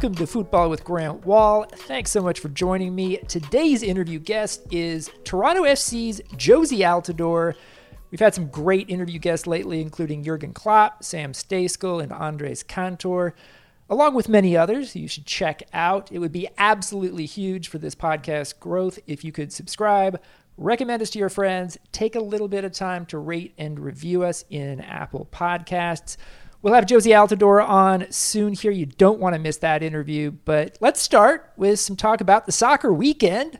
Welcome to Football with Grant Wahl. Thanks so much for joining me. Today's interview guest is Toronto FC's Jozy Altidore. We've had some great interview guests lately, including Jurgen Klopp, Sam Stejskal, and Andres Cantor, along with many others you should check out. It would be absolutely huge for this podcast growth if you could subscribe, recommend us to your friends, take a little bit of time to rate and review us in Apple Podcasts. We'll have Jozy Altidore on soon here. You don't want to miss that interview. But let's start with some talk about the soccer weekend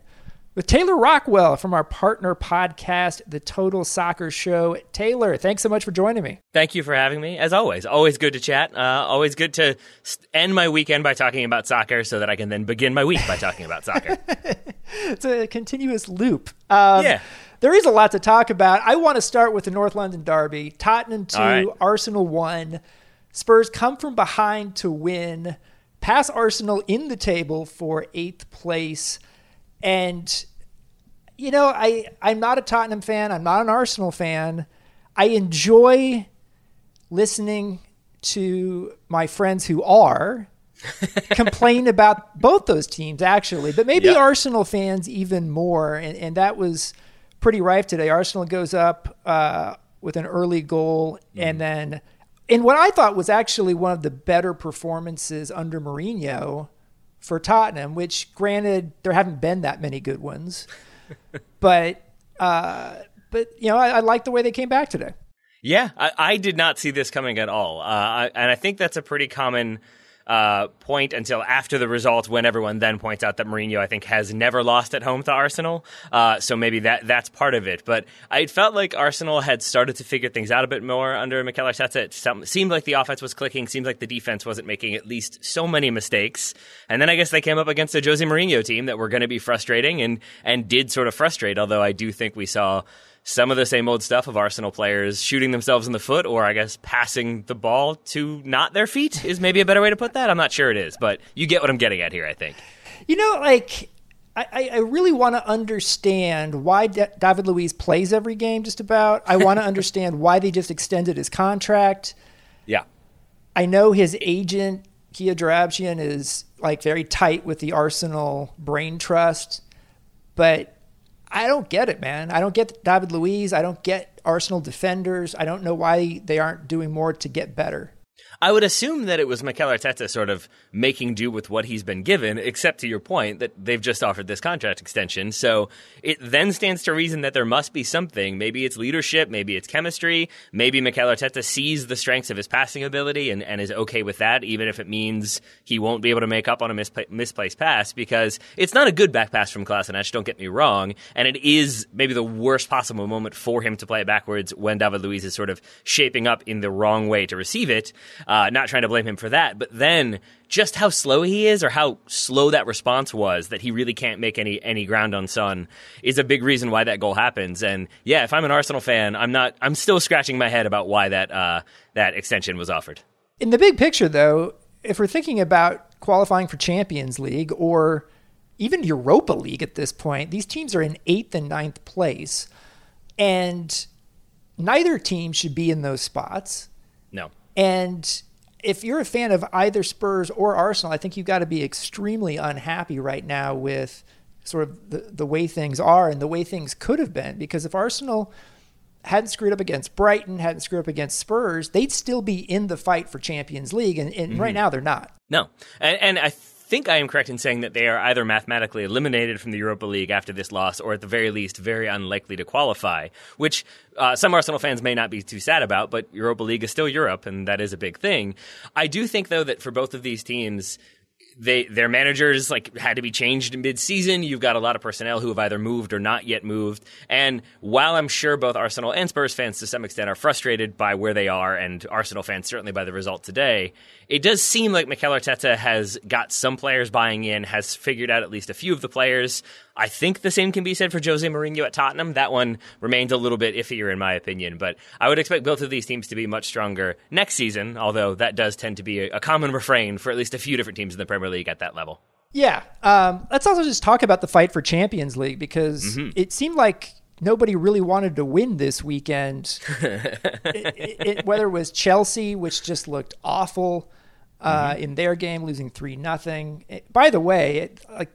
with Taylor Rockwell from our partner podcast, The Total Soccer Show. Taylor, thanks so much for joining me. Thank you for having me. As always, always good to chat. Uh, always good to end my weekend by talking about soccer so that I can then begin my week by talking about soccer. it's a continuous loop. Um, yeah. There is a lot to talk about. I want to start with the North London Derby. Tottenham 2, right. Arsenal 1. Spurs come from behind to win, pass Arsenal in the table for eighth place. And, you know, I, I'm not a Tottenham fan. I'm not an Arsenal fan. I enjoy listening to my friends who are complain about both those teams, actually, but maybe Yep. Arsenal fans even more. And, and that was pretty rife today. Arsenal goes up uh, with an early goal, and then in what I thought was actually one of the better performances under Mourinho for Tottenham, which granted there haven't been that many good ones, but uh, but you know I, I like the way they came back today. Yeah, I, I did not see this coming at all, uh, I, and I think that's a pretty common uh, point until after the result, when everyone then points out that Mourinho, I think, has never lost at home to Arsenal. Uh, so maybe that that's part of it. But I felt like Arsenal had started to figure things out a bit more under Mikel Arteta. It seemed like the offense was clicking. Seemed like the defense wasn't making at least so many mistakes. And then I guess they came up against a Jose Mourinho team that were going to be frustrating and and did sort of frustrate. Although I do think we saw some of the same old stuff of Arsenal players shooting themselves in the foot, or I guess passing the ball to not their feet is maybe a better way to put that. I'm not sure it is, but you get what I'm getting at here, I think. You know, like I, I- really want to understand why Da- David Luiz plays every game. Just about, I want to understand why they just extended his contract. Yeah. I know his agent Kia Joorabchian is like very tight with the Arsenal brain trust, but I don't get it, man. I don't get David Luiz. I don't get Arsenal defenders. I don't know why they aren't doing more to get better. I would assume that it was Mikel Arteta sort of making do with what he's been given, except to your point that they've just offered this contract extension. So it then stands to reason that there must be something. Maybe it's leadership, maybe it's chemistry, maybe Mikel Arteta sees the strengths of his passing ability and, and is okay with that, even if it means he won't be able to make up on a mispla- misplaced pass, because it's not a good back pass from Kolasinac, don't get me wrong, and it is maybe the worst possible moment for him to play it backwards when David Luiz is sort of shaping up in the wrong way to receive it. Uh, not trying to blame him for that, but then just how slow he is or how slow that response was that he really can't make any any ground on Son is a big reason why that goal happens. And yeah, if I'm an Arsenal fan, I'm not I'm still scratching my head about why that uh, that extension was offered. In the big picture, though, if we're thinking about qualifying for Champions League or even Europa League at this point, these teams are in eighth and ninth place, and neither team should be in those spots. And if you're a fan of either Spurs or Arsenal, I think you've got to be extremely unhappy right now with sort of the, the way things are and the way things could have been. Because if Arsenal hadn't screwed up against Brighton, hadn't screwed up against Spurs, they'd still be in the fight for Champions League. And, and right mm-hmm. now they're not. No, and, and I think I am correct in saying that they are either mathematically eliminated from the Europa League after this loss, or at the very least, very unlikely to qualify. Which uh, some Arsenal fans may not be too sad about, but Europa League is still Europe, and that is a big thing. I do think, though, that for both of these teams. They their managers like had to be changed mid season. You've got a lot of personnel who have either moved or not yet moved. And while I'm sure both Arsenal and Spurs fans to some extent are frustrated by where they are, and Arsenal fans certainly by the result today, it does seem like Mikel Arteta has got some players buying in, has figured out at least a few of the players. I think the same can be said for Jose Mourinho at Tottenham. That one remains a little bit iffier in my opinion, but I would expect both of these teams to be much stronger next season, although that does tend to be a, common refrain for at least a few different teams in the Premier League at that level. Yeah. Um, let's also just talk about the fight for Champions League because it seemed like nobody really wanted to win this weekend. it, it, it- whether it was Chelsea, which just looked awful, uh, in their game, losing three nothing. By the way, it, like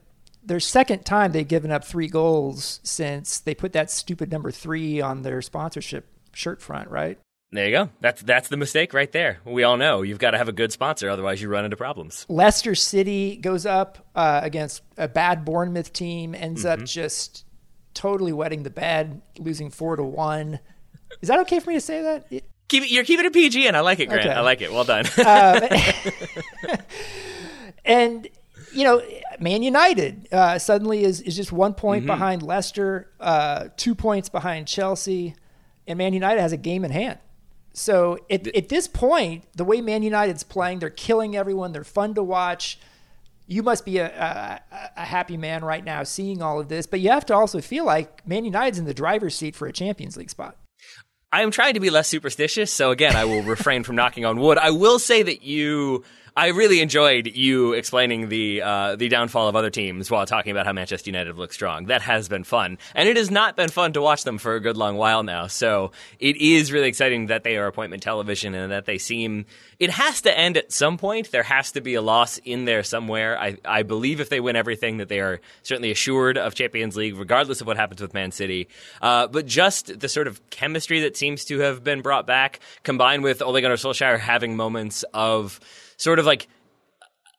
their second time they've given up three goals since they put that stupid number three on their sponsorship shirt front, right? There you go. That's that's the mistake right there. We all know you've got to have a good sponsor, otherwise you run into problems. Leicester City goes up uh, against a bad Bournemouth team, ends mm-hmm. up just totally wetting the bed, losing four to one. Is that okay for me to say that? Keep it, you're keeping it PG, and I like it, Grant. Okay. I like it. Well done. uh, and you know, Man United uh, suddenly is is just one point mm-hmm. behind Leicester, uh, two points behind Chelsea, and Man United has a game in hand. So at, at this point, the way Man United's playing, they're killing everyone. They're fun to watch. You must be a, a, a, happy man right now seeing all of this, but you have to also feel like Man United's in the driver's seat for a Champions League spot. I am trying to be less superstitious, so again, I will refrain from knocking on wood. I will say that you I really enjoyed you explaining the uh, the downfall of other teams while talking about how Manchester United looks strong. That has been fun, and it has not been fun to watch them for a good long while now. So it is really exciting that they are appointment television and that they seem. It has to end at some point. There has to be a loss in there somewhere. I, I believe if they win everything, that they are certainly assured of Champions League, regardless of what happens with Man City. Uh, but just the sort of chemistry that seems to have been brought back, combined with Ole Gunnar Solskjaer having moments of sort of like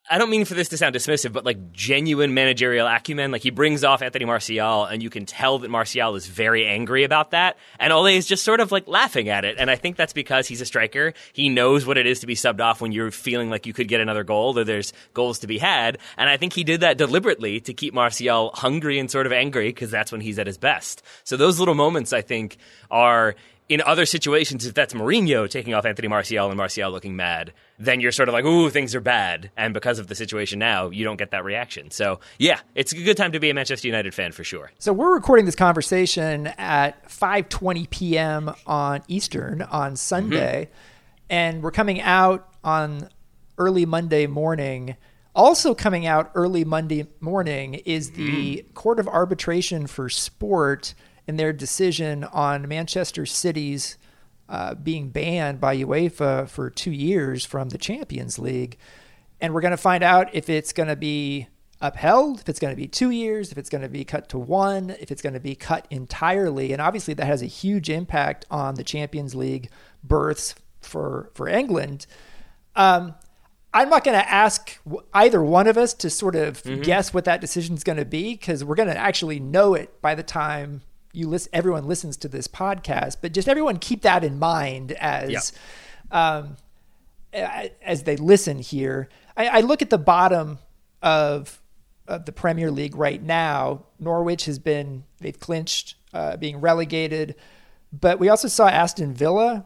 I don't mean for this to sound dismissive, but like genuine managerial acumen. Like he brings off Anthony Martial, and you can tell that Martial is very angry about that. And Ole is just sort of like laughing at it. And I think that's because he's a striker. He knows what it is to be subbed off when you're feeling like you could get another goal or there's goals to be had. And I think he did that deliberately to keep Martial hungry and sort of angry because that's when he's at his best. So those little moments, I think, are in other situations, if that's Mourinho taking off Anthony Martial and Martial looking mad, then you're sort of like, ooh, things are bad. And because of the situation now, you don't get that reaction. So, yeah, it's a good time to be a Manchester United fan for sure. So we're recording this conversation at 5:20 p.m. on Eastern on Sunday, mm-hmm. and we're coming out on early Monday morning. Also coming out early Monday morning is the mm. Court of Arbitration for Sport in their decision on Manchester City's uh, being banned by UEFA for two years from the Champions League. And we're going to find out if it's going to be upheld, if it's going to be two years, if it's going to be cut to one, if it's going to be cut entirely. And obviously, that has a huge impact on the Champions League berths for, for England. Um, I'm not going to ask either one of us to sort of mm-hmm. guess what that decision is going to be because we're going to actually know it by the time you listen, everyone listens to this podcast, but just everyone keep that in mind as, um, as they listen here. I, I look at the bottom of of the Premier League right now. Norwich has been they've clinched uh, being relegated, but we also saw Aston Villa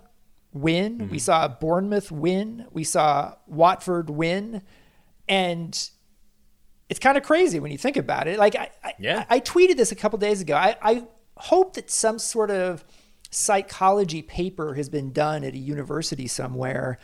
win. Mm-hmm. We saw Bournemouth win. We saw Watford win, and it's kind of crazy when you think about it. Like I, yeah. I, I tweeted this a couple days ago. I, I hope that some sort of psychology paper has been done at a university somewhere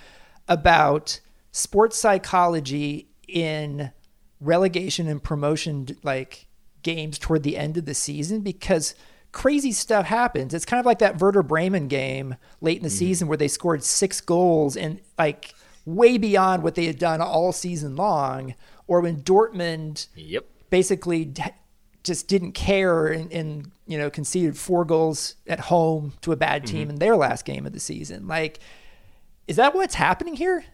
about sports psychology in relegation and promotion like games toward the end of the season because crazy stuff happens. It's kind of like that Werder Bremen game late in the mm-hmm. season where they scored six goals and like way beyond what they had done all season long, or when Dortmund yep. basically just didn't care and, and, you know conceded four goals at home to a bad team mm-hmm. in their last game of the season. Like, is that what's happening here?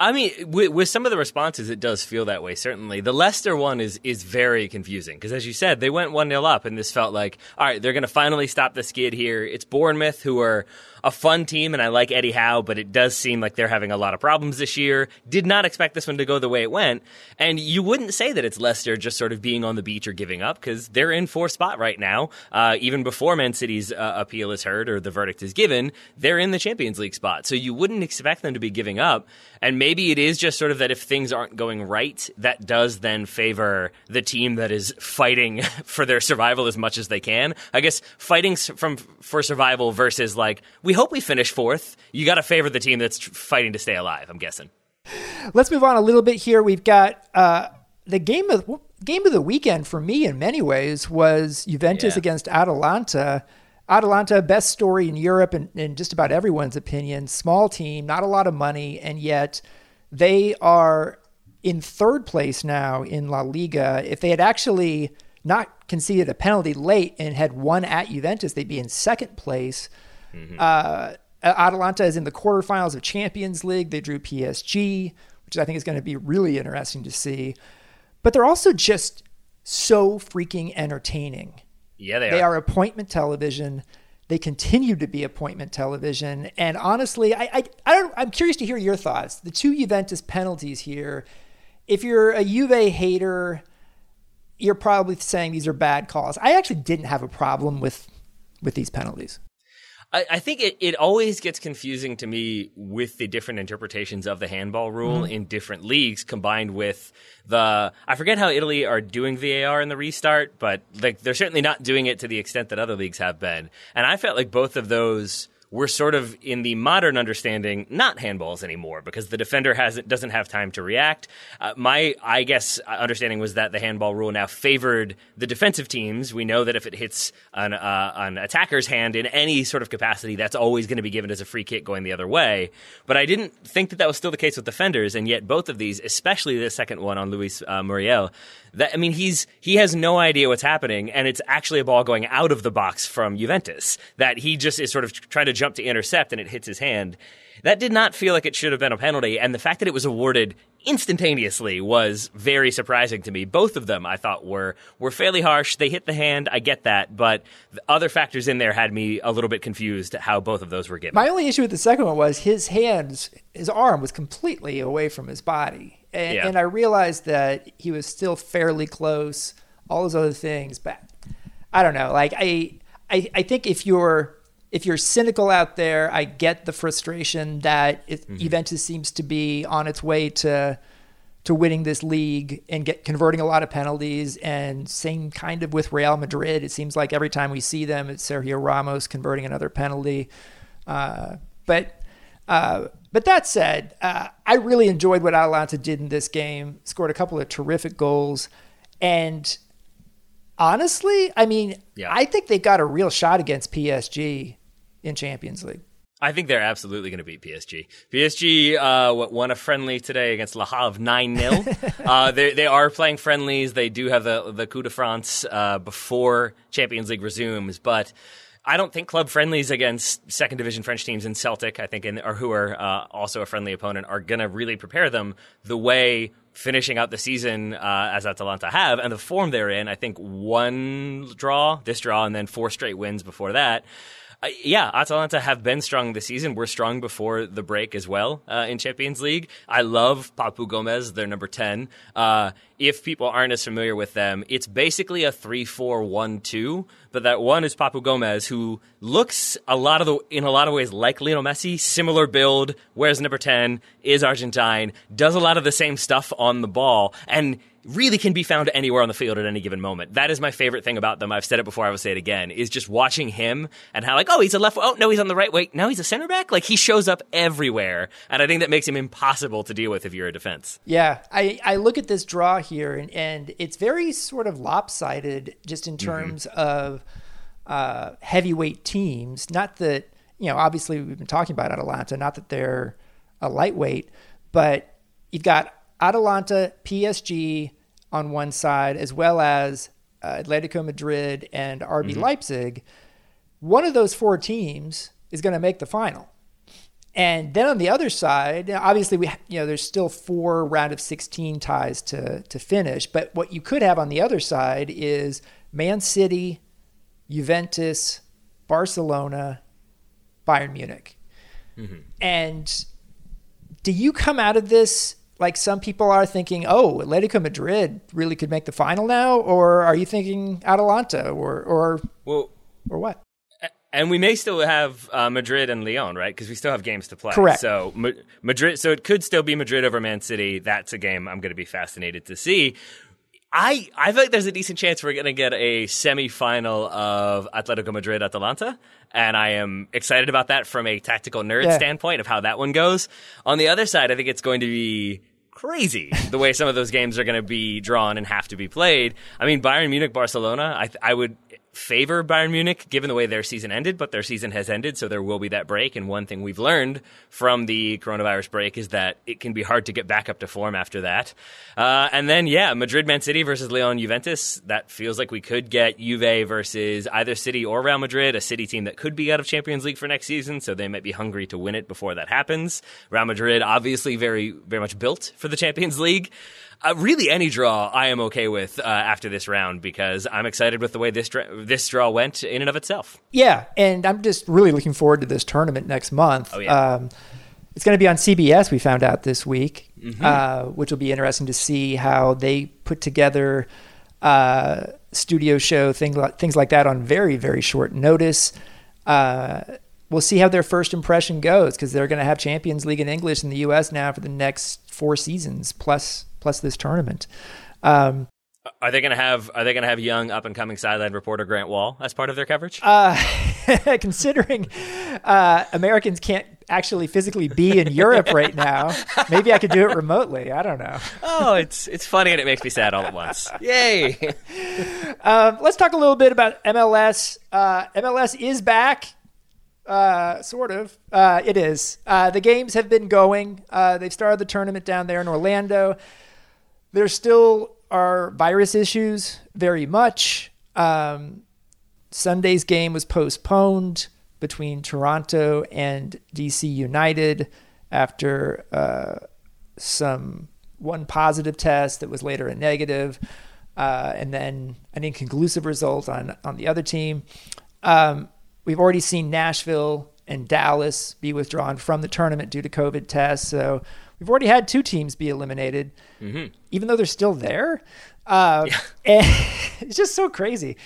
I mean, with, with, some of the responses, it does feel that way. Certainly, the Leicester one is is very confusing because, as you said, they went one 0 up, and this felt like, all right, they're going to finally stop the skid here. It's Bournemouth who are a fun team, and I like Eddie Howe, but it does seem like they're having a lot of problems this year. Did not expect this one to go the way it went. And you wouldn't say that it's Leicester just sort of being on the beach or giving up because they're in fourth spot right now. Uh, even before Man City's uh, appeal is heard or the verdict is given, they're in the Champions League spot. So you wouldn't expect them to be giving up. And maybe it is just sort of that if things aren't going right, that does then favor the team that is fighting for their survival as much as they can. I guess fighting from for survival versus like we hope we finish fourth. You got to favor the team that's fighting to stay alive. I'm guessing. Let's move on a little bit here. We've got uh, the game of game of the weekend for me in many ways was Juventus yeah. against Atalanta. Atalanta, best story in Europe and in just about everyone's opinion. Small team, not a lot of money, and yet They are in third place now in La Liga. If they had actually not conceded a penalty late and had won at Juventus, they'd be in second place. Mm-hmm. Uh, Atalanta is in the quarterfinals of Champions League. They drew PSG, which I think is going to be really interesting to see. But they're also just so freaking entertaining. Yeah, they, are. they are. are appointment television. They continue to be appointment television. And honestly, I, I, I don't, I'm curious to hear your thoughts. The two Juventus penalties here. If you're a Juve hater, you're probably saying these are bad calls. I actually didn't have a problem with with these penalties. I, I, think it, it always gets confusing to me with the different interpretations of the handball rule mm-hmm. in different leagues combined with the I forget how Italy are doing VAR in the restart, but like they're certainly not doing it to the extent that other leagues have been. And I felt like both of those we're sort of in the modern understanding not handballs anymore because the defender hasn't doesn't have time to react. Uh, my I guess understanding was that the handball rule now favored the defensive teams. We know that if it hits an uh, an attacker's hand in any sort of capacity, that's always going to be given as a free kick going the other way. But I didn't think that that was still the case with defenders, and yet both of these, especially the second one on Luis uh, Muriel, that I mean he's he has no idea what's happening, and it's actually a ball going out of the box from Juventus that he just is sort of trying to jump to intercept and it hits his hand. That did not feel like it should have been a penalty, and the fact that it was awarded instantaneously was very surprising to me. Both of them I thought were were fairly harsh. They hit the hand, I get that, but the other factors in there had me a little bit confused how both of those were given. My only issue with the second one was his hands, his arm was completely away from his body, and, yeah. and I realized that he was still fairly close. All those other things, but I don't know. Like I, I, I think if you're if you're cynical out there, I get the frustration that it, mm-hmm. Juventus seems to be on its way to to winning this league and get converting a lot of penalties. And same kind of with Real Madrid. It seems like every time we see them, it's Sergio Ramos converting another penalty. Uh, but uh, but that said, uh, I really enjoyed what Atalanta did in this game. Scored a couple of terrific goals, and honestly, I mean, yeah. I think they got a real shot against PSG in Champions League. I think they're absolutely going to beat PSG. PSG uh, won a friendly today against Le Havre 9 0. uh, they, they are playing friendlies. They do have the, the Coupe de France uh, before Champions League resumes, but I don't think club friendlies against second division French teams in Celtic, I think, in, or who are uh, also a friendly opponent, are going to really prepare them the way finishing out the season uh, as Atalanta have, and the form they're in. I think one draw, this draw, and then four straight wins before that yeah, Atalanta have been strong this season. We're strong before the break as well uh, in Champions League. I love Papu Gomez, their number 10. Uh, if people aren't as familiar with them, it's basically a 3 4 1 2, but that one is Papu Gomez, who looks a lot of the, in a lot of ways like Lionel Messi, similar build, wears number 10, is Argentine, does a lot of the same stuff on the ball, and really can be found anywhere on the field at any given moment. That is my favorite thing about them. I've said it before, I will say it again, is just watching him and how like, oh, he's a left, oh, no, he's on the right way. Now he's a center back. Like he shows up everywhere. And I think that makes him impossible to deal with if you're a defense. Yeah. I, I look at this draw here and, and it's very sort of lopsided just in mm-hmm. terms mm-hmm. of uh, heavyweight teams. Not that, you know, obviously we've been talking about Atalanta, not that they're a lightweight, but you've got Atalanta, PSG on one side, as well as uh, Atletico Madrid and RB mm-hmm. Leipzig. One of those four teams is going to make the final. And then on the other side, obviously we you know there's still four round of 16 ties to to finish, but what you could have on the other side is Man City, Juventus, Barcelona, Bayern Munich. Mm-hmm. And do you come out of this like some people are thinking, oh, Atletico Madrid really could make the final now, or are you thinking Atalanta, or or well, or what? And we may still have uh, Madrid and Lyon, right? Because we still have games to play. Correct. So Ma- Madrid, so it could still be Madrid over Man City. That's a game I'm going to be fascinated to see. I I feel like there's a decent chance we're going to get a semifinal of Atletico Madrid Atalanta, and I am excited about that from a tactical nerd yeah. standpoint of how that one goes. On the other side, I think it's going to be crazy the way some of those games are going to be drawn and have to be played. I mean, Bayern Munich Barcelona, I I would favor Bayern Munich given the way their season ended, but their season has ended, so there will be that break. And one thing we've learned from the coronavirus break is that it can be hard to get back up to form after that. Uh, and then, yeah, Madrid, Man City versus Lyon, Juventus. That feels like we could get Juve versus either City or Real Madrid, a City team that could be out of Champions League for next season, so they might be hungry to win it before that happens. Real Madrid, obviously, very, very much built for the Champions League. Uh, really, any draw I am okay with uh, after this round because I'm excited with the way this dra- this draw went in and of itself. Yeah, and I'm just really looking forward to this tournament next month. Oh, yeah. Um, it's going to be on CBS. We found out this week, Mm-hmm. uh, which will be interesting to see how they put together uh, studio show things like, things like that on very very short notice. Uh, we'll see how their first impression goes because they're going to have Champions League in English in the U.S. now for the next four seasons plus plus this tournament. Um, Are they going to have Are they going to have young up and coming sideline reporter Grant Wahl as part of their coverage? uh, considering uh, Americans can't actually physically be in Europe right now, maybe I could do it remotely. I don't know. oh, it's it's funny and it makes me sad all at once. Yay! Um, let's talk a little bit about MLS. Uh, MLS is back. Uh, sort of. Uh, it is. Uh, the games have been going. Uh, they've started the tournament down there in Orlando. There still are virus issues, very much. Um, Sunday's game was postponed between Toronto and DC United after uh, some one positive test that was later a negative, uh, and then an inconclusive result on on the other team. Um, we've already seen Nashville and Dallas be withdrawn from the tournament due to COVID tests, so we've already had two teams be eliminated, even though they're still there. Uh, and it's just so crazy.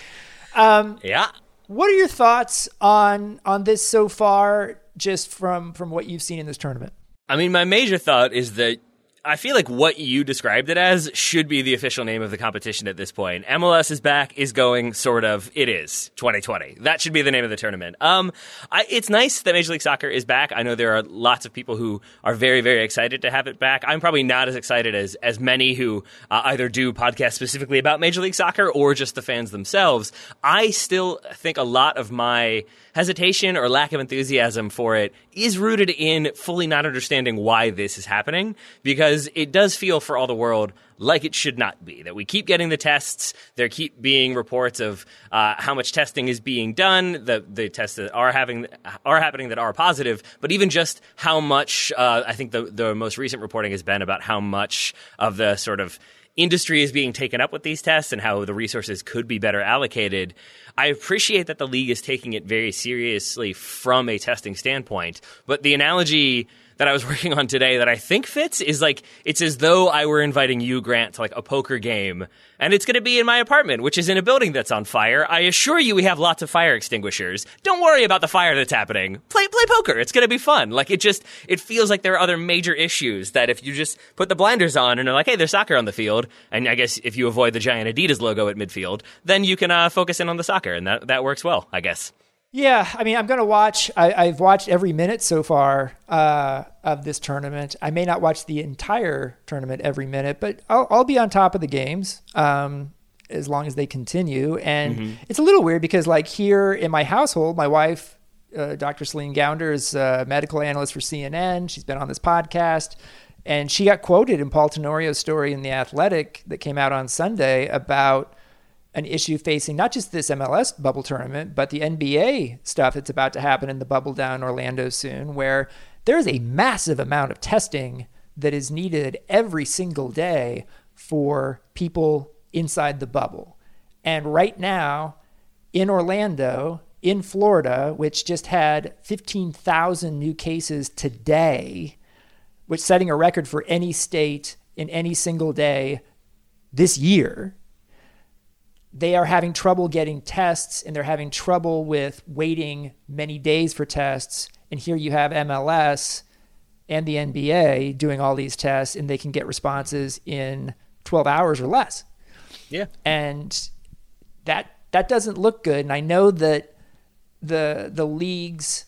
Um, yeah. what are your thoughts on on this so far, just from from what you've seen in this tournament? I mean, my major thought is that I feel like what you described it as should be the official name of the competition at this point. MLS is back, is going, sort of. It is 2020. That should be the name of the tournament. Um, I, it's nice that Major League Soccer is back. I know there are lots of people who are very, very excited to have it back. I'm probably not as excited as as many who uh, either do podcasts specifically about Major League Soccer or just the fans themselves. I still think a lot of my hesitation or lack of enthusiasm for it is rooted in fully not understanding why this is happening because it does feel for all the world like it should not be. That we keep getting the tests, there keep being reports of uh, how much testing is being done, the the tests that are having are happening that are positive, but even just how much. Uh, I think the the most recent reporting has been about how much of the sort of industry is being taken up with these tests and how the resources could be better allocated. I appreciate that the league is taking it very seriously from a testing standpoint, but the analogy that I was working on today that I think fits is like it's as though I were inviting you, Grant, to like a poker game, and it's going to be in my apartment, which is in a building that's on fire. I assure you, we have lots of fire extinguishers. Don't worry about the fire that's happening. Play play poker. It's going to be fun. Like it just it feels like there are other major issues that if you just put the blinders on and are like, hey, there's soccer on the field, and I guess if you avoid the giant Adidas logo at midfield, then you can uh, focus in on the soccer, and that that works well, I guess. Yeah, I mean, I'm going to watch. I, I've watched every minute so far uh, of this tournament. I may not watch the entire tournament every minute, but I'll, I'll be on top of the games um, as long as they continue. And it's a little weird because, like, here in my household, my wife, uh, Dr. Celine Gounder, is a medical analyst for CNN. She's been on this podcast. And she got quoted in Paul Tenorio's story in The Athletic that came out on Sunday about an issue facing not just this MLS bubble tournament, but the NBA stuff that's about to happen in the bubble down Orlando soon, where there's a massive amount of testing that is needed every single day for people inside the bubble. And right now, in Orlando, in Florida, which just had 15,000 new cases today, which setting a record for any state in any single day this year, they are having trouble getting tests and they're having trouble with waiting many days for tests. And here you have MLS and the NBA doing all these tests and they can get responses in 12 hours or less. Yeah. And that that doesn't look good. And I know that the the leagues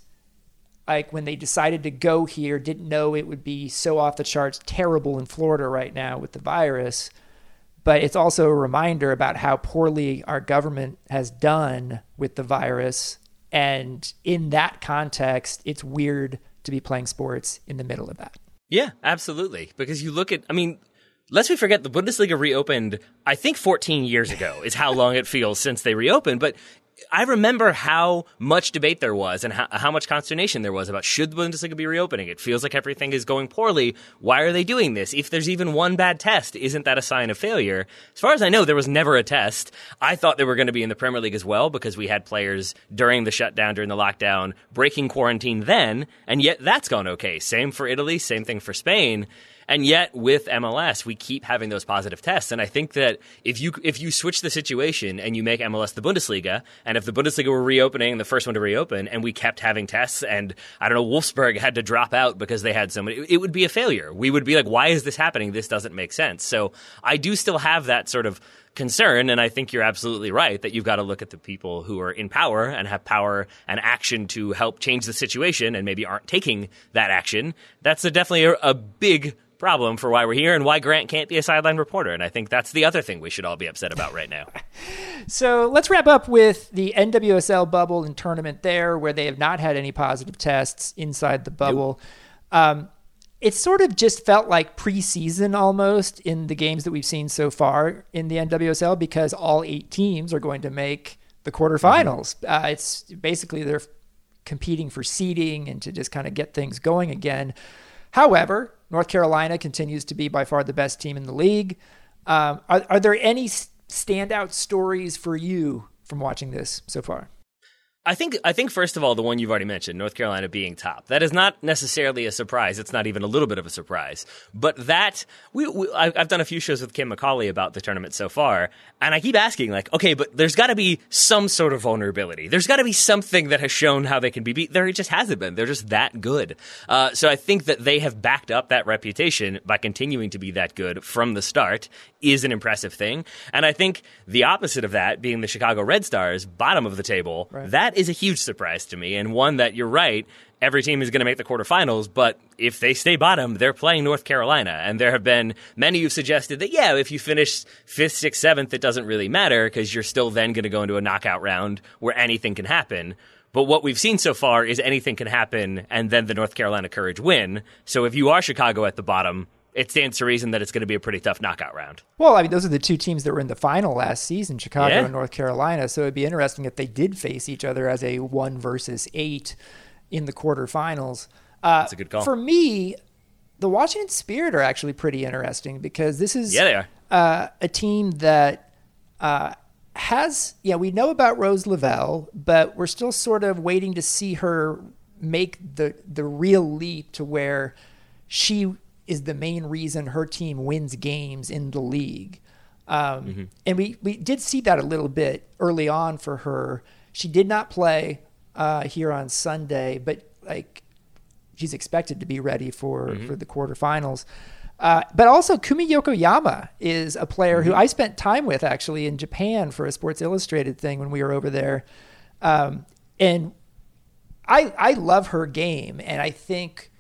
like when they decided to go here didn't know it would be so off the charts terrible in Florida right now with the virus but it's also a reminder about how poorly our government has done with the virus. And in that context, it's weird to be playing sports in the middle of that. Yeah, absolutely. Because you look at, I mean, lest we forget the Bundesliga reopened, I think 14 years ago is how long it feels since they reopened. But I remember how much debate there was and how, how, much consternation there was about should the Bundesliga be reopening. It feels like everything is going poorly. Why are they doing this? If there's even one bad test, isn't that a sign of failure? As far as I know, there was never a test. I thought they were going to be in the Premier League as well because we had players during the shutdown, during the lockdown, breaking quarantine then, and yet that's gone okay. Same for Italy, same thing for Spain. And yet with MLS, we keep having those positive tests. And I think that if you if you switch the situation and you make MLS the Bundesliga, and if the Bundesliga were reopening, the first one to reopen, and we kept having tests, and I don't know, Wolfsburg had to drop out because they had so many, it, it would be a failure. We would be like, why is this happening? This doesn't make sense. So I do still have that sort of concern. And I think you're absolutely right that you've got to look at the people who are in power and have power and action to help change the situation and maybe aren't taking that action. That's a, definitely a, a big problem for why we're here and why Grant can't be a sideline reporter. And I think that's the other thing we should all be upset about right now. so let's wrap up with the NWSL bubble and tournament there, where they have not had any positive tests inside the bubble. Nope. Um, it sort of just felt like preseason almost in the games that we've seen so far in the NWSL because all eight teams are going to make the quarterfinals. Mm-hmm. Uh, it's basically they're competing for seeding and to just kind of get things going again. However, North Carolina continues to be by far the best team in the league. Um, are, are there any standout stories for you from watching this so far? I think I think first of all the one you've already mentioned, North Carolina being top. That is not necessarily a surprise. It's not even a little bit of a surprise. But that we, we I've done a few shows with Kim McCauley about the tournament so far, and I keep asking like, okay, but there's got to be some sort of vulnerability. There's got to be something that has shown how they can be beat. There just hasn't been. They're just that good. Uh, so I think that they have backed up that reputation by continuing to be that good from the start is an impressive thing. And I think the opposite of that, being the Chicago Red Stars, bottom of the table, right. Is a huge surprise to me, and one that you're right. Every team is going to make the quarterfinals, but if they stay bottom, they're playing North Carolina. And there have been many who've suggested that, yeah, if you finish fifth, sixth, seventh, it doesn't really matter because you're still then going to go into a knockout round where anything can happen. But what we've seen so far is anything can happen, and then the North Carolina Courage win. So if you are Chicago at the bottom, it stands to reason that it's going to be a pretty tough knockout round. Well, I mean, those are the two teams that were in the final last season, Chicago yeah. and North Carolina. So it'd be interesting if they did face each other as a one versus eight in the quarterfinals. Uh, That's a good call. For me, the Washington Spirit are actually pretty interesting because this is yeah, they are. Uh, a team that uh, has, yeah, we know about Rose Lavelle, but we're still sort of waiting to see her make the the real leap to where she is the main reason her team wins games in the league. Um, mm-hmm. And we, we did see that a little bit early on for her. She did not play uh, here on Sunday, but like she's expected to be ready for, mm-hmm. for the quarterfinals. Uh, but also Kumi Yokoyama is a player mm-hmm. who I spent time with actually in Japan for a Sports Illustrated thing when we were over there. Um, and I I love her game, and I think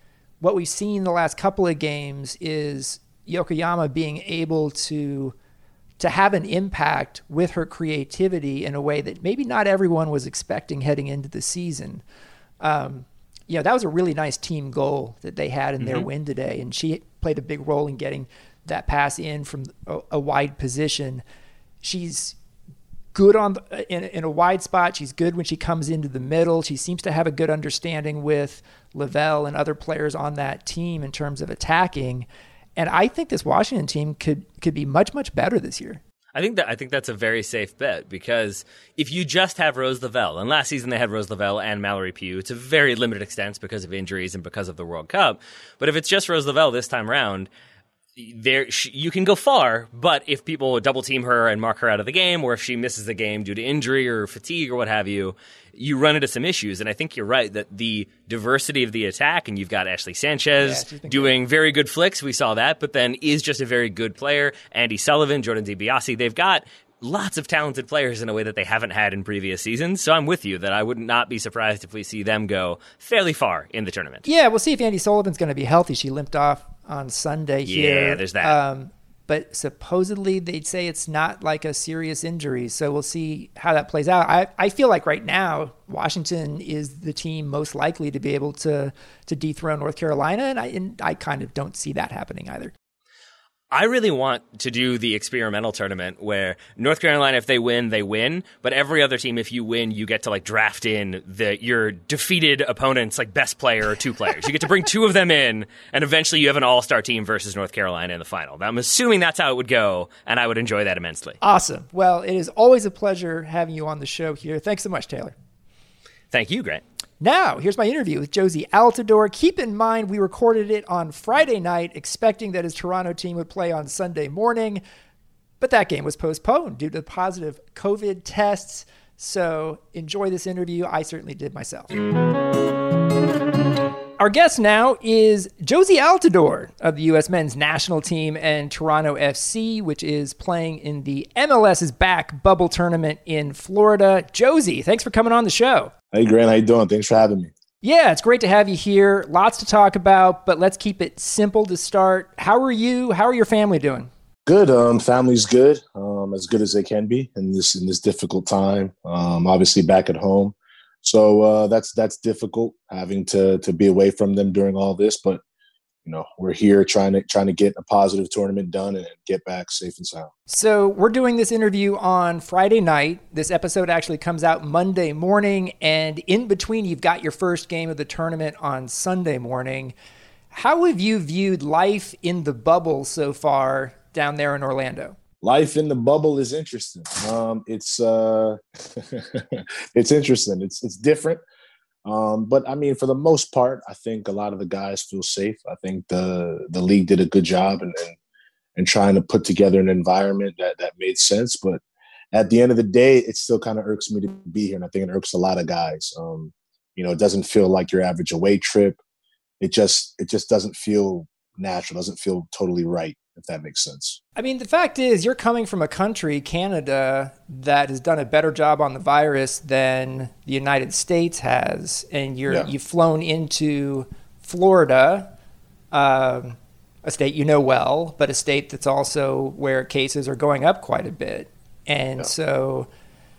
what we've seen in the last couple of games is Yokoyama being able to to have an impact with her creativity in a way that maybe not everyone was expecting heading into the season. Um, you know, that was a really nice team goal that they had in mm-hmm. their win today, and she played a big role in getting that pass in from a, a wide position. She's good on the, in, in a wide spot. She's good when she comes into the middle. She seems to have a good understanding with Lavelle and other players on that team in terms of attacking. And I think this Washington team could could be much much better this year. I think that I think that's a very safe bet because if you just have Rose Lavelle, and last season they had Rose Lavelle and Mallory Pugh to very limited extent because of injuries and because of the World Cup, but if it's just Rose Lavelle this time around, there you can go far, but if people double team her and mark her out of the game, or if she misses the game due to injury or fatigue or what have you, you run into some issues. And I think you're right that the diversity of the attack, and you've got Ashley Sanchez yeah, doing good. very good flicks. We saw that, but then is just a very good player. Andi Sullivan, Jordan DiBiase, they've got lots of talented players in a way that they haven't had in previous seasons. So I'm with you that I would not be surprised if we see them go fairly far in the tournament. Yeah, we'll see if Andi Sullivan's going to be healthy. She limped off on Sunday here. Yeah, there's that. Um, but supposedly they'd say it's not like a serious injury. So we'll see how that plays out. I, I feel like right now Washington is the team most likely to be able to to dethrone North Carolina, and I and I kind of don't see that happening either. I really want to do the experimental tournament where North Carolina, if they win, they win. But every other team, if you win, you get to like draft in the your defeated opponent's like best player or two players. You get to bring two of them in, and eventually you have an all star team versus North Carolina in the final. Now, I'm assuming that's how it would go, and I would enjoy that immensely. Awesome. Well, it is always a pleasure having you on the show here. Thanks so much, Taylor. Thank you, Grant. Now, here's my interview with Jozy Altidore. Keep in mind, we recorded it on Friday night, expecting that his Toronto team would play on Sunday morning, but that game was postponed due to positive COVID tests. So enjoy this interview. I certainly did myself. Our guest now is Jozy Altidore of the U.S. men's national team and Toronto FC, which is playing in the MLS's back bubble tournament in Florida. Jozy, thanks for coming on the show. Hey, Grant, how you doing? Thanks for having me. Yeah, it's great to have you here. Lots to talk about, but let's keep it simple to start. How are you? How are your family doing? Good. Um, family's good. Um, as good as they can be in this in this difficult time. Um, obviously back at home, so uh, that's that's difficult having to to be away from them during all this. But you know we're here trying to trying to get a positive tournament done and get back safe and sound. So we're doing this interview on Friday night. This episode actually comes out Monday morning, and in between, you've got your first game of the tournament on Sunday morning. How have you viewed life in the bubble so far down there in Orlando? Life in the bubble is interesting. Um, it's uh, it's interesting. It's it's different. Um, but I mean, for the most part, I think a lot of the guys feel safe. I think the the league did a good job and and, and trying to put together an environment that that made sense. But at the end of the day, it still kind of irks me to be here, and I think it irks a lot of guys. Um, you know, it doesn't feel like your average away trip. It just it just doesn't feel natural. Doesn't feel totally right if that makes sense. I mean, the fact is, you're coming from a country, Canada, that has done a better job on the virus than the United States has, and you're yeah. you've flown into Florida, um, a state you know well, but a state that's also where cases are going up quite a bit. And yeah. so,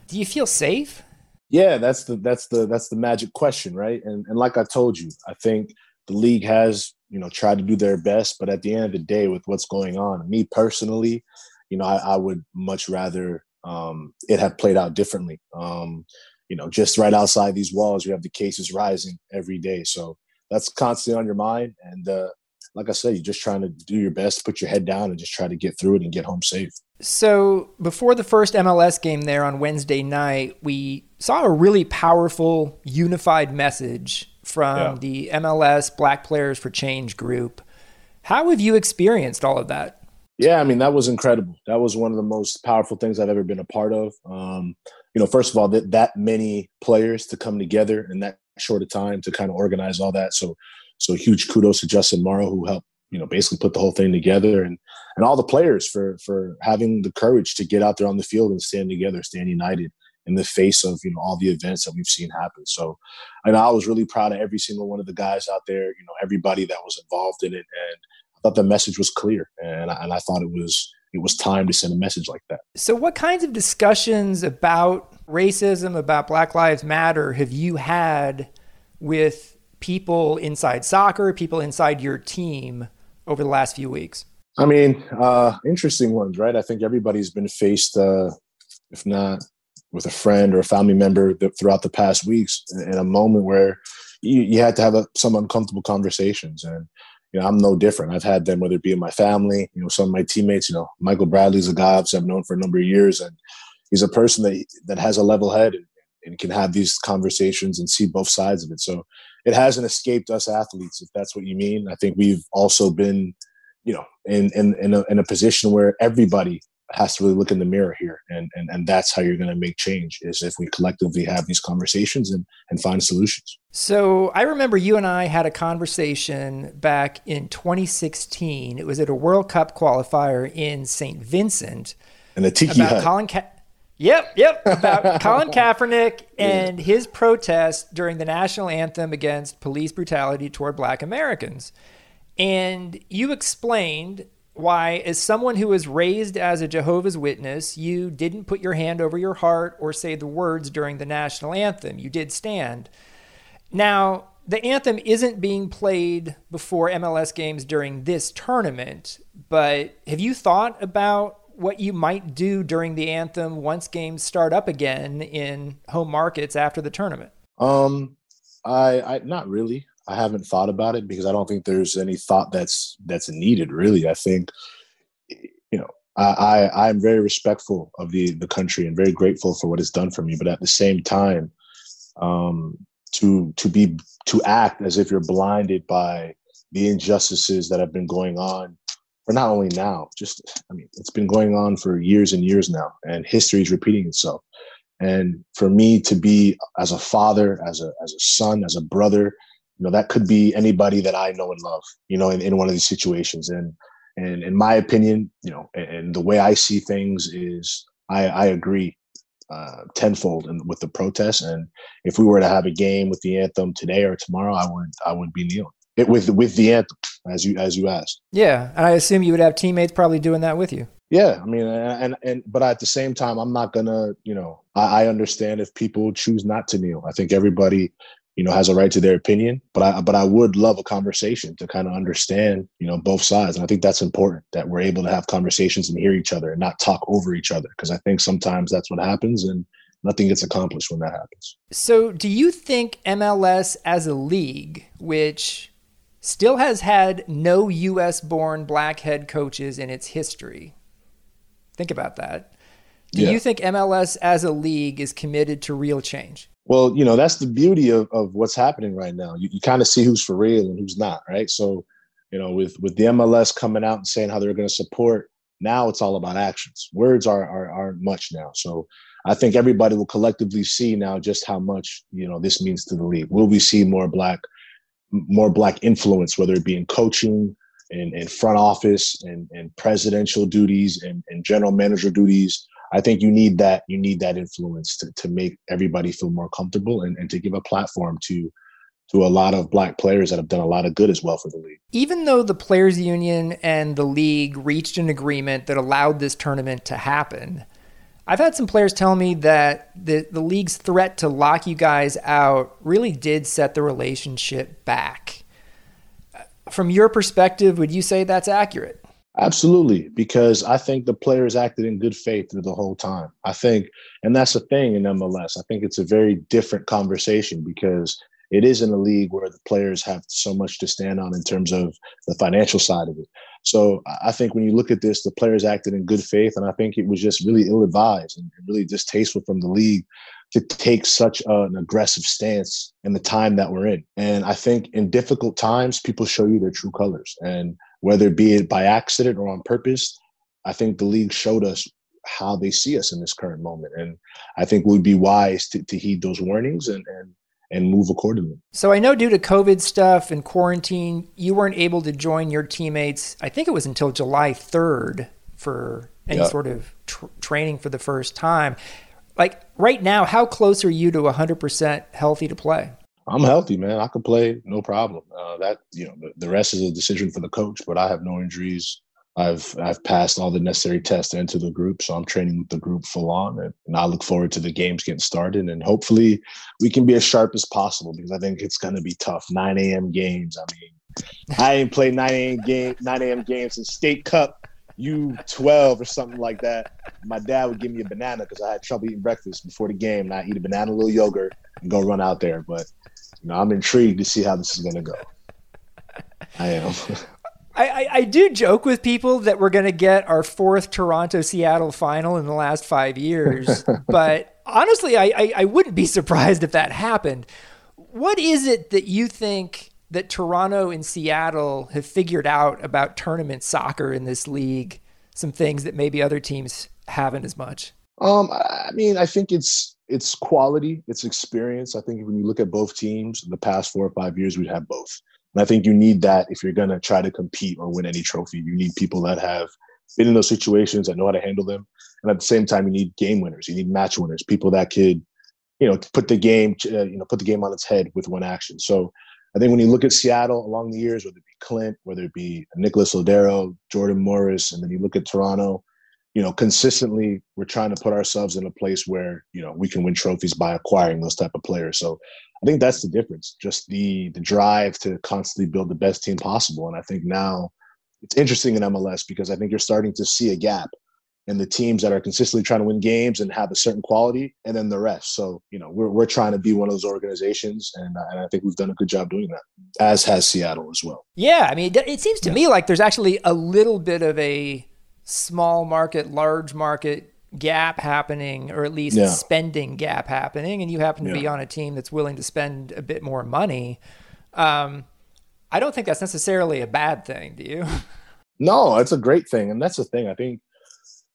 do you feel safe? Yeah, that's the that's the that's the magic question, right? And and like I told you, I think the league has you know try to do their best but at the end of the day with what's going on me personally you know i, I would much rather um, it have played out differently. Um, you know just right outside these walls we have the cases rising every day. So that's constantly on your mind. And uh, like i said you're just trying to do your best put your head down and just try to get through it and get home safe. So before the first mls game there on wednesday night we saw a really powerful unified message from yeah. the MLS Black Players for Change group. How have you experienced all of that? Yeah, I mean that was incredible. That was one of the most powerful things I've ever been a part of. Um, you know, first of all, that that many players to come together in that short of time to kind of organize all that. So, so huge kudos to Justin Morrow who helped you know basically put the whole thing together and and all the players for for having the courage to get out there on the field and stand together, stand united in the face of you know all the events that we've seen happen. So, and I was really proud of every single one of the guys out there. You know, everybody that was involved in it, and I thought the message was clear, and I, and I thought it was it was time to send a message like that. So, what kinds of discussions about racism, about Black Lives Matter, have you had with people inside soccer, people inside your team over the last few weeks? I mean, uh, interesting ones, right? I think everybody's been faced, uh, if not with a friend or a family member throughout the past weeks in a moment where you, you had to have a, some uncomfortable conversations. And you know i'm no different. I've had them whether it be in my family you know some of my teammates you know michael bradley's a guy i've known for a number of years and he's a person that that has a level head and, and can have these conversations and see both sides of it. So it hasn't escaped us athletes if that's what you mean. I think we've also been you know in in in a, in a position where everybody has to really look in the mirror here and and, and that's how you're going to make change is if we collectively have these conversations and and find solutions so i remember you and i had a conversation back in 2016 it was at a world cup qualifier in st vincent and the tiki about hut. colin Ka- Yep, yep. About Colin Kaepernick and yeah. his protest during the national anthem against police brutality toward black Americans. And you explained why, as someone who was raised as a Jehovah's Witness, you didn't put your hand over your heart or say the words during the national anthem. You did stand. Now, the anthem isn't being played before MLS games during this tournament, but have you thought about what you might do during the anthem once games start up again in home markets after the tournament? Um, I, I not really. I haven't thought about it because I don't think there's any thought that's that's needed. Really, I think you know I, I am very respectful of the the country and very grateful for what it's done for me. But at the same time, um, to to be to act as if you're blinded by the injustices that have been going on for not only now, just I mean, it's been going on for years and years now, and history is repeating itself. And for me to be as a father, as a as a son, as a brother, you know, that could be anybody that I know and love, you know, in, in one of these situations. And and in my opinion, you know, and, and the way I see things is I, I agree uh, tenfold in, with the protests. And if we were to have a game with the anthem today or tomorrow, I would I would be kneeling it with with the anthem as you as you asked. Yeah, and I assume you would have teammates probably doing that with you. Yeah, I mean, and and but at the same time, I'm not gonna, you know, I, I understand if people choose not to kneel. I think everybody you know has a right to their opinion but i but i would love a conversation to kind of understand you know both sides. And i think that's important that we're able to have conversations and hear each other and not talk over each other because i think sometimes that's what happens and nothing gets accomplished when that happens. So do you think mls as a league which still has had no us born black head coaches in its history think about that. Do yeah. you think mls as a league is committed to real change well, you know, that's the beauty of, of what's happening right now. You, you kind of see who's for real and who's not, right? So, you know, with with the MLS coming out and saying how they're going to support, now it's all about actions. Words are, are aren't much now. So, I think everybody will collectively see now just how much you know this means to the league. Will we see more black, more black influence, whether it be in coaching, and, and front office, and, and presidential duties, and, and general manager duties? I think you need that you need that influence to, to make everybody feel more comfortable and, and to give a platform to to a lot of black players that have done a lot of good as well for the league. Even though the players union and the league reached an agreement that allowed this tournament to happen, I've had some players tell me that the, the league's threat to lock you guys out really did set the relationship back. From your perspective, would you say that's accurate? Absolutely, because I think the players acted in good faith through the whole time. I think, and that's the thing in MLS. I think it's a very different conversation because it is in a league where the players have so much to stand on in terms of the financial side of it. So I think when you look at this, the players acted in good faith, and I think it was just really ill-advised and really distasteful from the league to take such an aggressive stance in the time that we're in. And I think in difficult times, people show you their true colors. And whether it be it by accident or on purpose, I think the league showed us how they see us in this current moment. And I think we'd be wise to, to heed those warnings and, and and move accordingly. So I know due to COVID stuff and quarantine, you weren't able to join your teammates. I think it was until July 3rd for any sort of tr- training for the first time. Like right now, how close are you to 100% healthy to play? I'm healthy, man. I can play, no problem. Uh, that you know, the, the, rest is a decision for the coach. But I have no injuries. I've I've passed all the necessary tests into the group, so I'm training with the group full on, and, and I look forward to the games getting started. And hopefully, we can be as sharp as possible because I think it's going to be tough. 9 a.m. games. I mean, I ain't played 9 a.m. game 9 a.m. games in State Cup U12 or something like that. My dad would give me a banana because I had trouble eating breakfast before the game, and I eat a banana, a little yogurt, and go run out there. But you know, I'm intrigued to see how this is going to go. I am. I, I, I, do joke with people that we're going to get our fourth Toronto Seattle final in the last five years, but honestly, I, I, I wouldn't be surprised if that happened. What is it that you think that Toronto and Seattle have figured out about tournament soccer in this league? Some things that maybe other teams haven't as much. Um, I mean, I think it's it's quality, it's experience. I think when you look at both teams in the past four or five years, we'd have both. And I think you need that if you're going to try to compete or win any trophy. You need people that have been in those situations that know how to handle them. And at the same time, you need game winners. You need match winners, people that could, you know, put the game, uh, you know, put the game on its head with one action. So I think when you look at Seattle along the years, whether it be Clint, whether it be Nicholas Lodeiro, Jordan Morris, and then you look at Toronto, you know, consistently we're trying to put ourselves in a place where, you know, we can win trophies by acquiring those type of players. So I think that's the difference. Just the the drive to constantly build the best team possible. And I think now it's interesting in MLS because I think you're starting to see a gap in the teams that are consistently trying to win games and have a certain quality, and then the rest. So, you know, we're, we're trying to be one of those organizations, and, uh, and I think we've done a good job doing that, as has Seattle as well. Yeah. I mean, it seems to yeah. me like there's actually a little bit of a small market, large market gap happening, or at least yeah. spending gap happening, and you happen to yeah. be on a team that's willing to spend a bit more money. Um, I don't think that's necessarily a bad thing. Do you? No, it's a great thing, and that's the thing. I think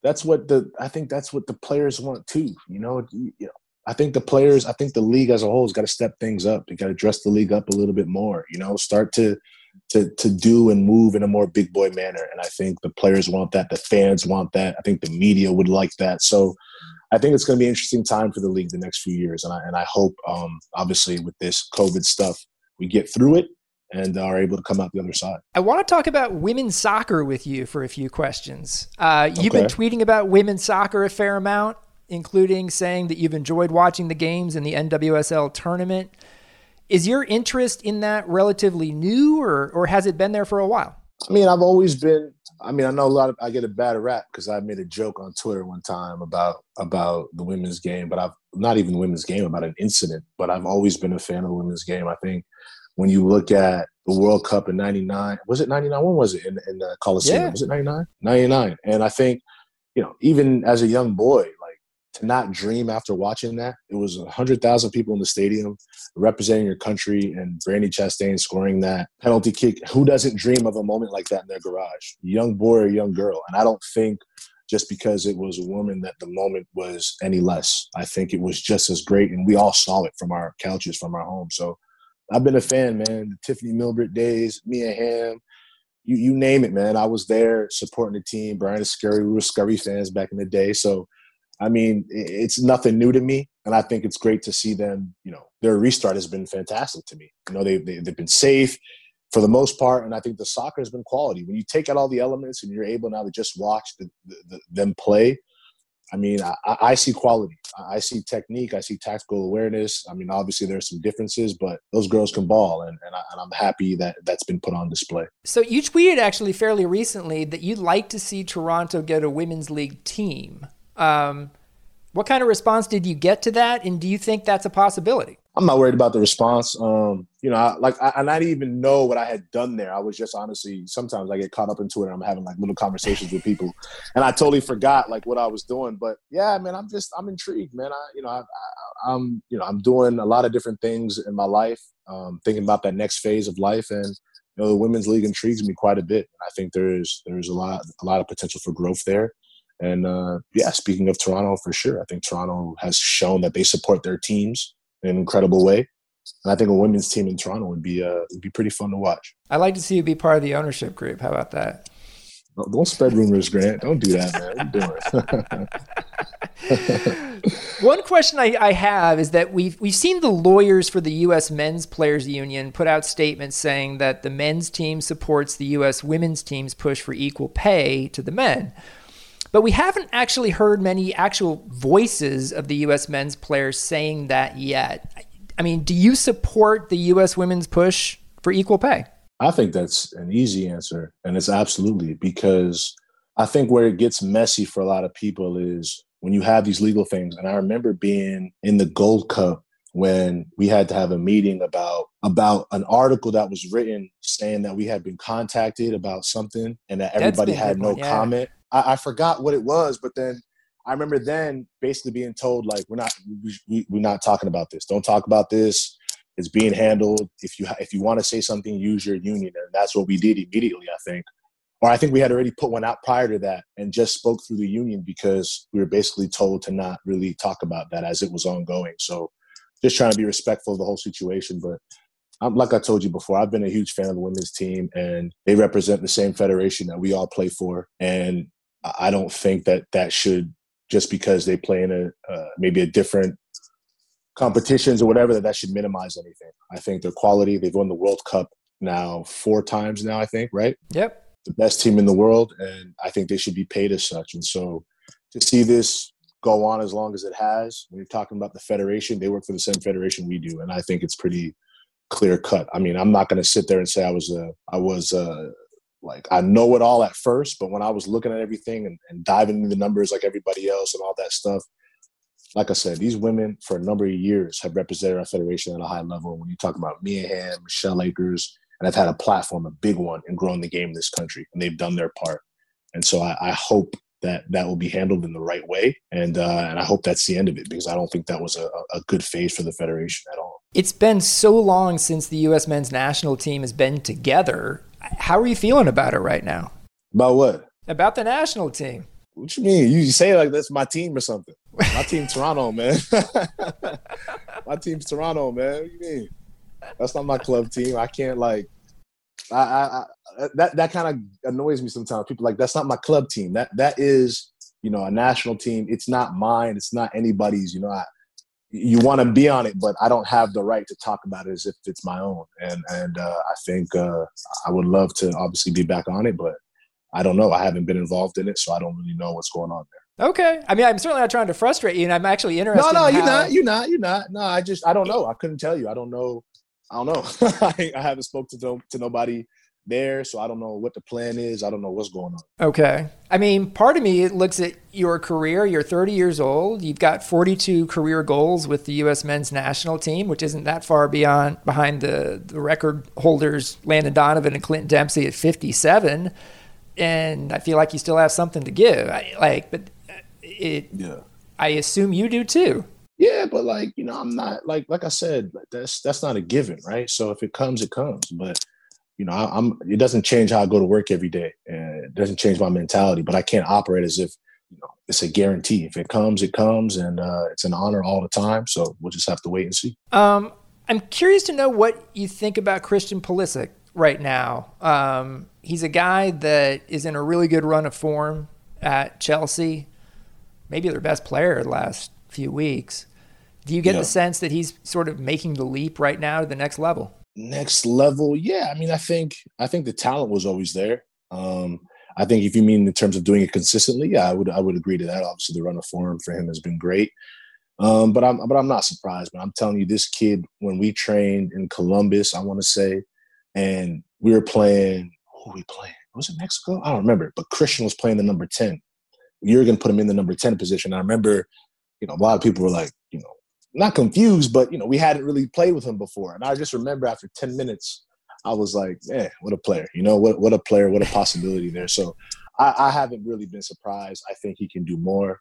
that's what the I think that's what the players want too. You know, you, you know, I think the players, I think the league as a whole has got to step things up. You got to dress the league up a little bit more. You know, start to to to do and move in a more big boy manner. And I think the players want that. The fans want that. I think the media would like that. So I think it's going to be an interesting time for the league the next few years. And I and I hope, um, obviously, with this COVID stuff, we get through it and are able to come out the other side. I want to talk about women's soccer with you for a few questions. Uh, you've okay. been tweeting about women's soccer a fair amount, including saying that you've enjoyed watching the games in the NWSL tournament. Is your interest in that relatively new, or or has it been there for a while? I mean, I've always been. I mean, I know a lot of. I get a bad rap because I made a joke on Twitter one time about about the women's game, but I've not even the women's game about an incident. But I've always been a fan of the women's game. I think when you look at the World Cup in '99, was it '99? When was it in, in the Coliseum? Yeah. Was it '99? '99. And I think, you know, even as a young boy, to not dream after watching that, it was hundred thousand people in the stadium representing your country, and Brandi Chastain scoring that penalty kick. Who doesn't dream of a moment like that in their garage? Young boy or young girl. And I don't think just because it was a woman that the moment was any less. I think it was just as great, and we all saw it from our couches, from our home. So I've been a fan, man. The Tiffeny Milbrett days, Mia Hamm, you you name it, man. I was there supporting the team. Brian Scurry, we were Scurry fans back in the day. So, I mean, it's nothing new to me, and I think it's great to see them. You know, their restart has been fantastic to me. You know, they, they they've been safe for the most part, and I think the soccer has been quality. When you take out all the elements and you're able now to just watch the, the, the, them play, I mean, I, I, see quality. I see technique. I see tactical awareness. I mean, obviously there's some differences, but those girls can ball, and, and, I, am happy that that's been put on display. So you tweeted actually fairly recently that you'd like to see Toronto get a women's league team. Um, what kind of response did you get to that, and do you think that's a possibility? I'm not worried about the response. Um, you know, I, like I, and I didn't even know what I had done there. I was just honestly sometimes I get caught up into it. I'm having like little conversations with people, and I totally forgot like what I was doing. But yeah, man, I'm just I'm intrigued, man. I you know I, I, am you know I'm doing a lot of different things in my life, um, thinking about that next phase of life, and you know the women's league intrigues me quite a bit. I think there's there's a lot a lot of potential for growth there. And uh, yeah, speaking of Toronto, for sure, I think Toronto has shown that they support their teams in an incredible way. And I think a women's team in Toronto would be uh, would be pretty fun to watch. I'd like to see you be part of the ownership group. How about that? Don't spread rumors, Grant. Don't do that, man. One question I, I, have is that we've we've seen the lawyers for the U.S. Men's Players Union put out statements saying that the men's team supports the U.S. women's team's push for equal pay to the men. But we haven't actually heard many actual voices of the U.S. men's players saying that yet. I mean, do you support the U.S. women's push for equal pay? I think that's an easy answer. And it's absolutely because I think where it gets messy for a lot of people is when you have these legal things. And I remember being in the Gold Cup when we had to have a meeting about about an article that was written saying that we had been contacted about something and that everybody had no yeah. comment I, I, forgot what it was, but then I remember then basically being told like we're not we, we're not talking about this. Don't talk about this. It's being handled. If you if you want to say something, use your union, and that's what we did immediately. I think, or I think we had already put one out prior to that and just spoke through the union because we were basically told to not really talk about that as it was ongoing. So, just trying to be respectful of the whole situation, but. I'm, like I told you before, I've been a huge fan of the women's team, and they represent the same federation that we all play for. And I don't think that that should just because they play in a uh, maybe a different competitions or whatever that that should minimize anything. I think their quality. They've won the World Cup now four times now. I think right. Yep. The best team in the world, and I think they should be paid as such. And so to see this go on as long as it has, when you're talking about the federation, they work for the same federation we do, and I think it's pretty clear cut. I mean, I'm not going to sit there and say I was a I was a like I know it all at first, but when I was looking at everything and, and diving into the numbers like everybody else and all that stuff, like I said, these women for a number of years have represented our federation at a high level. When you talk about Mia Hamm, Michelle Akers, and I've had a platform, a big one, in growing the game in this country, and they've done their part. And so I, I hope that that will be handled in the right way, and uh, and I hope that's the end of it because I don't think that was a, a good phase for the federation at all. It's been so long since the U.S. men's national team has been together. How are you feeling about it right now? About what? About the national team. What you mean? You say like that's my team or something? My team, Toronto, man. my team's Toronto, man. What you mean? That's not my club team. I can't like. I, I, I that that kind of annoys me sometimes. People like that's not my club team. That that is you know a national team. It's not mine. It's not anybody's. You know, I, you want to be on it, but I don't have the right to talk about it as if it's my own. And and uh, I think uh, I would love to obviously be back on it, but I don't know. I haven't been involved in it, so I don't really know what's going on there. Okay. I mean, I'm certainly not trying to frustrate you, and I'm actually interested. No, no, in you're how- not. You're not. You're not. No, I just I don't know. I couldn't tell you. I don't know. I don't know. I, I haven't spoke to no, to nobody there, so I don't know what the plan is. I don't know what's going on. Okay. I mean, part of me it looks at your career. You're 30 years old. You've got 42 career goals with the U.S. men's national team, which isn't that far beyond behind the, the record holders, Landon Donovan and Clinton Dempsey at 57. And I feel like you still have something to give. I, like, but uh, it. Yeah. I assume you do too. Yeah, but like you know, I'm not like like I said, that's that's not a given, right? So if it comes, it comes. But you know, I, I'm it doesn't change how I go to work every day, and it doesn't change my mentality. But I can't operate as if you know it's a guarantee. If it comes, it comes, and uh, it's an honor all the time. So we'll just have to wait and see. Um, I'm curious to know what you think about Christian Pulisic right now. Um, he's a guy that is in a really good run of form at Chelsea, maybe their best player the last few weeks. Do you get Yeah. the sense that he's sort of making the leap right now to the next level? Next level. Yeah i mean i think i think the talent was always there. Um i think if you mean in terms of doing it consistently yeah i would i would agree to that. Obviously the run of form for him has been great. Um but i'm but i'm not surprised but i'm telling you this kid when we trained in columbus i want to say and we were playing who were we playing? Was it mexico? I don't remember but christian was playing the number 10 you're gonna put him in the number 10 position. I remember you know a lot of people were like you know not confused, but you know, we hadn't really played with him before. And I just remember after 10 minutes, I was like, man, what a player. You know, what what a player, what a possibility there. So I, I haven't really been surprised. I think he can do more.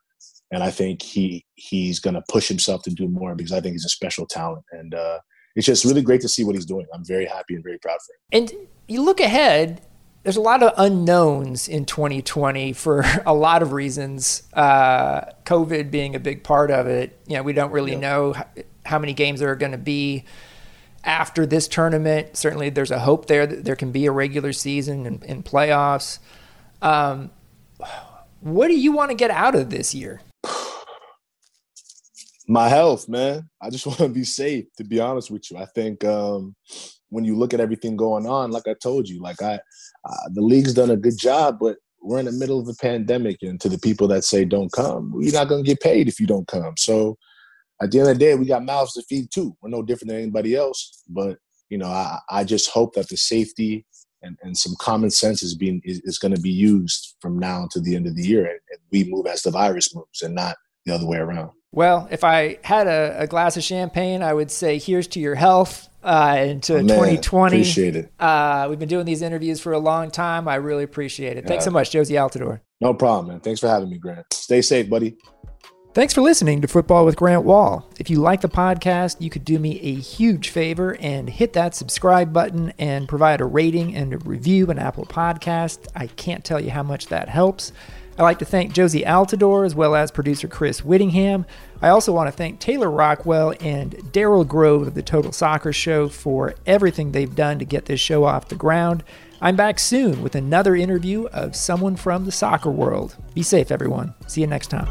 And I think he he's gonna push himself to do more because I think he's a special talent. And uh it's just really great to see what he's doing. I'm very happy and very proud for him. And you look ahead, there's a lot of unknowns in 2020 for a lot of reasons. Uh, COVID being a big part of it. You know, we don't really Yeah. know how many games there are going to be after this tournament. Certainly, there's a hope there that there can be a regular season and, and playoffs. Um, what do you want to get out of this year? My health, man. I just want to be safe, to be honest with you. I think um, when you look at everything going on, like I told you, like I, uh, the league's done a good job, but we're in the middle of a pandemic, and to the people that say don't come, you're not going to get paid if you don't come. So at the end of the day, we got mouths to feed too. We're no different than anybody else, but you know, I, I just hope that the safety and, and some common sense is being is, is going to be used from now to the end of the year, and, and we move as the virus moves, and not the other way around. Well, if I had a, a glass of champagne, I would say here's to your health uh, and to Man, 2020. Appreciate it. Uh, we've been doing these interviews for a long time. I really appreciate it. Thanks so much, Jozy Altidore. No problem, man. Thanks for having me, Grant. Stay safe, buddy. Thanks for listening to Football with Grant Wahl. If you like the podcast, you could do me a huge favor and hit that subscribe button and provide a rating and a review on Apple Podcast. I can't tell you how much that helps. I'd like to thank Jozy Altidore as well as producer Chris Whittingham. I also want to thank Taylor Rockwell and Daryl Grove of the Total Soccer Show for everything they've done to get this show off the ground. I'm back soon with another interview of someone from the soccer world. Be safe, everyone. See you next time.